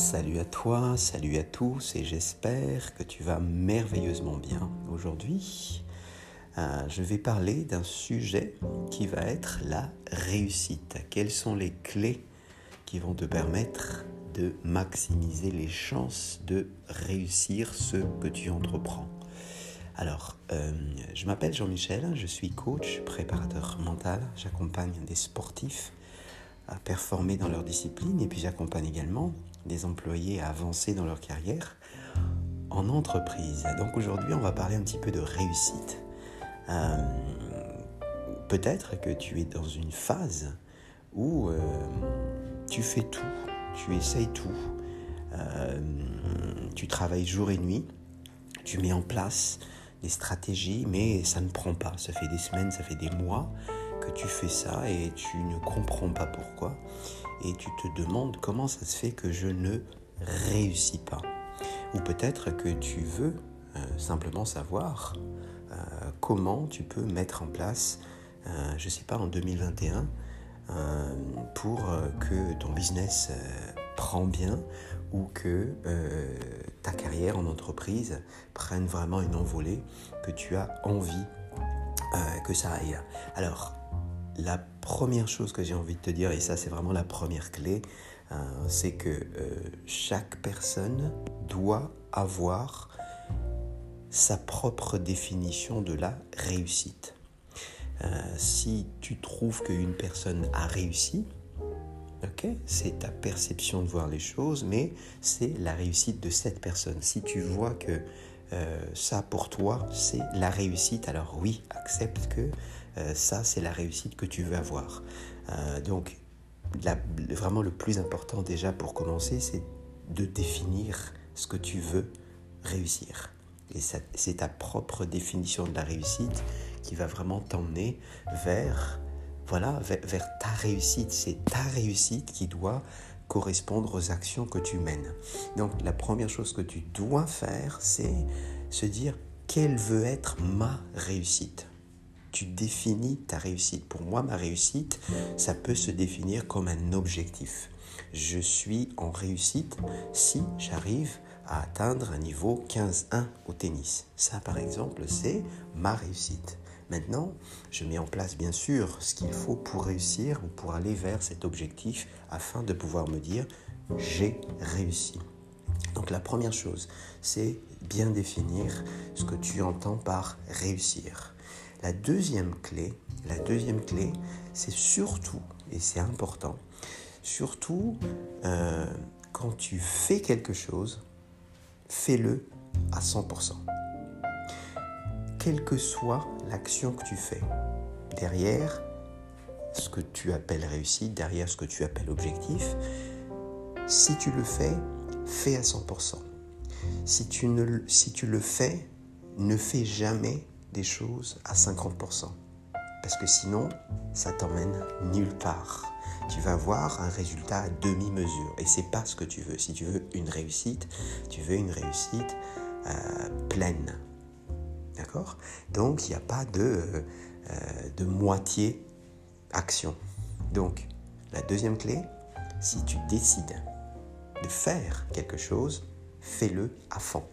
Salut à toi, salut à tous et j'espère que tu vas merveilleusement bien. Aujourd'hui, euh, je vais parler d'un sujet qui va être la réussite. Quelles sont les clés qui vont te permettre de maximiser les chances de réussir ce que tu entreprends? Alors, euh, je m'appelle Jean-Michel, je suis coach, préparateur mental, j'accompagne des sportifs à performer dans leur discipline et puis j'accompagne également des employés à avancer dans leur carrière en entreprise. Donc aujourd'hui, on va parler un petit peu de réussite. Euh, peut-être que tu es dans une phase où euh, tu fais tout, tu essayes tout, euh, tu travailles jour et nuit, tu mets en place des stratégies, mais ça ne prend pas. Ça fait des semaines, ça fait des mois tu fais ça et tu ne comprends pas pourquoi et tu te demandes comment ça se fait que je ne réussis pas. Ou peut-être que tu veux euh, simplement savoir euh, comment tu peux mettre en place, euh, je ne sais pas, en 2021, pour que ton business prend bien ou que ta carrière en entreprise prenne vraiment une envolée, que tu as envie que ça aille. Alors, la première chose que j'ai envie de te dire, et ça c'est vraiment la première clé, euh, c'est que euh, chaque personne doit avoir sa propre définition de la réussite. Euh, si tu trouves qu'une personne a réussi, c'est ta perception de voir les choses, mais c'est la réussite de cette personne. Si tu vois que ça pour toi, c'est la réussite, alors oui, accepte que euh, ça, c'est la réussite que tu veux avoir. Euh, donc, vraiment le plus important déjà pour commencer, c'est de définir ce que tu veux réussir. Et c'est ta propre définition de la réussite qui va vraiment t'emmener vers, voilà, vers ta réussite. C'est ta réussite qui doit correspondre aux actions que tu mènes. Donc la première chose que tu dois faire, c'est se dire quelle veut être ma réussite? Tu définis ta réussite. Pour moi, ma réussite, ça peut se définir comme un objectif. Je suis en réussite si j'arrive à atteindre un niveau 15-1 au tennis. Ça, par exemple, c'est ma réussite. Maintenant, je mets en place bien sûr ce qu'il faut pour réussir ou pour aller vers cet objectif afin de pouvoir me dire j'ai réussi. Donc la première chose, c'est bien définir ce que tu entends par réussir. La deuxième clé, la deuxième clé, c'est surtout, et c'est important, surtout euh, quand tu fais quelque chose, fais-le à 100%. Quelle que soit l'action que tu fais, derrière ce que tu appelles réussite, derrière ce que tu appelles objectif, si tu le fais, fais à 100%. Si tu, ne, le fais, ne fais jamais des choses à 50%. Parce que sinon, ça t'emmène nulle part. Tu vas avoir un résultat à demi-mesure. Et c'est pas ce que tu veux. Si tu veux une réussite, tu veux une réussite euh, pleine. D'accord? Donc, il n'y a pas de, euh, de moitié action. Donc, la deuxième clé, si tu décides de faire quelque chose, fais-le à fond.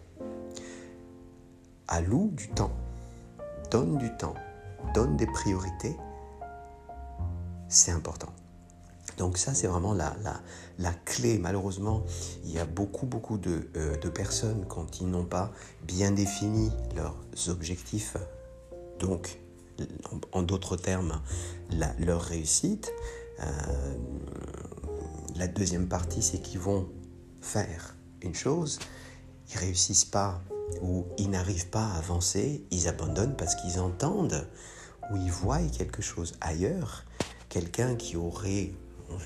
Alloue du temps donne du temps, donne des priorités, c'est important. Donc ça, c'est vraiment la, la, clé. Malheureusement, il y a beaucoup, beaucoup de, euh, personnes, quand ils n'ont pas bien défini leurs objectifs, donc en, d'autres termes, leur réussite, euh, la deuxième partie, c'est qu'ils vont faire une chose, ils réussissent pas où ils n'arrivent pas à avancer, ils abandonnent parce qu'ils entendent ou ils voient quelque chose ailleurs, quelqu'un qui aurait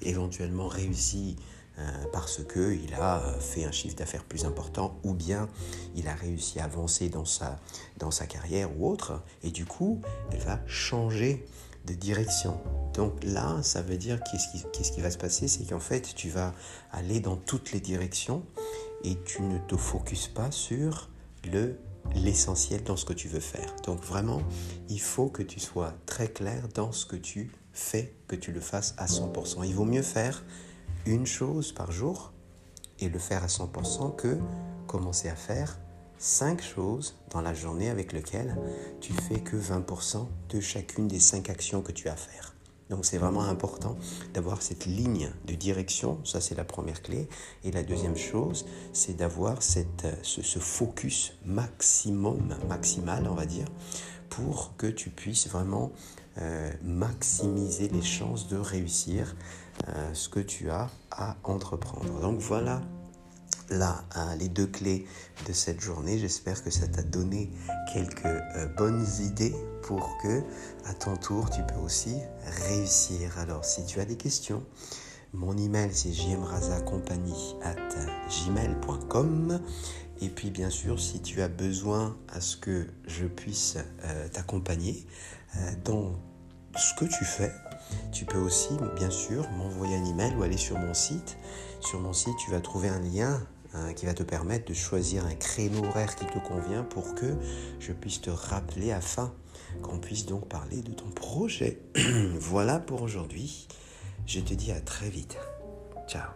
éventuellement réussi euh, parce qu'il a fait un chiffre d'affaires plus important ou bien il a réussi à avancer dans sa, dans sa carrière ou autre, et du coup, elle va changer de direction. Donc là, ça veut dire qu'est-ce qui, qui va se passer? C'est qu'en fait, tu vas aller dans toutes les directions et tu ne te focuses pas sur le l'essentiel dans ce que tu veux faire. Donc vraiment, il faut que tu sois très clair dans ce que tu fais, que tu le fasses à 100%. Il vaut mieux faire une chose par jour et le faire à 100% que commencer à faire 5 choses dans la journée avec lesquelles tu fais que 20% de chacune des 5 actions que tu as à faire. Donc c'est vraiment important d'avoir cette ligne de direction, ça c'est la première clé. Et la deuxième chose, c'est d'avoir ce, ce, focus maximum, maximal on va dire, pour que tu puisses vraiment euh, maximiser les chances de réussir euh, ce que tu as à entreprendre. Donc voilà là hein, les deux clés de cette journée. J'espère que ça t'a donné quelques euh, bonnes idées pour que à ton tour tu peux aussi réussir. Alors si tu as des questions, mon email c'est gmail.com et puis bien sûr si tu as besoin à ce que je puisse euh, t'accompagner euh, dans ce que tu fais, tu peux aussi bien sûr m'envoyer un email ou aller sur mon site. Sur mon site, tu vas trouver un lien Hein, qui va te permettre de choisir un créneau horaire qui te convient pour que je puisse te rappeler afin qu'on puisse donc parler de ton projet. voilà pour aujourd'hui. Je te dis à très vite. Ciao.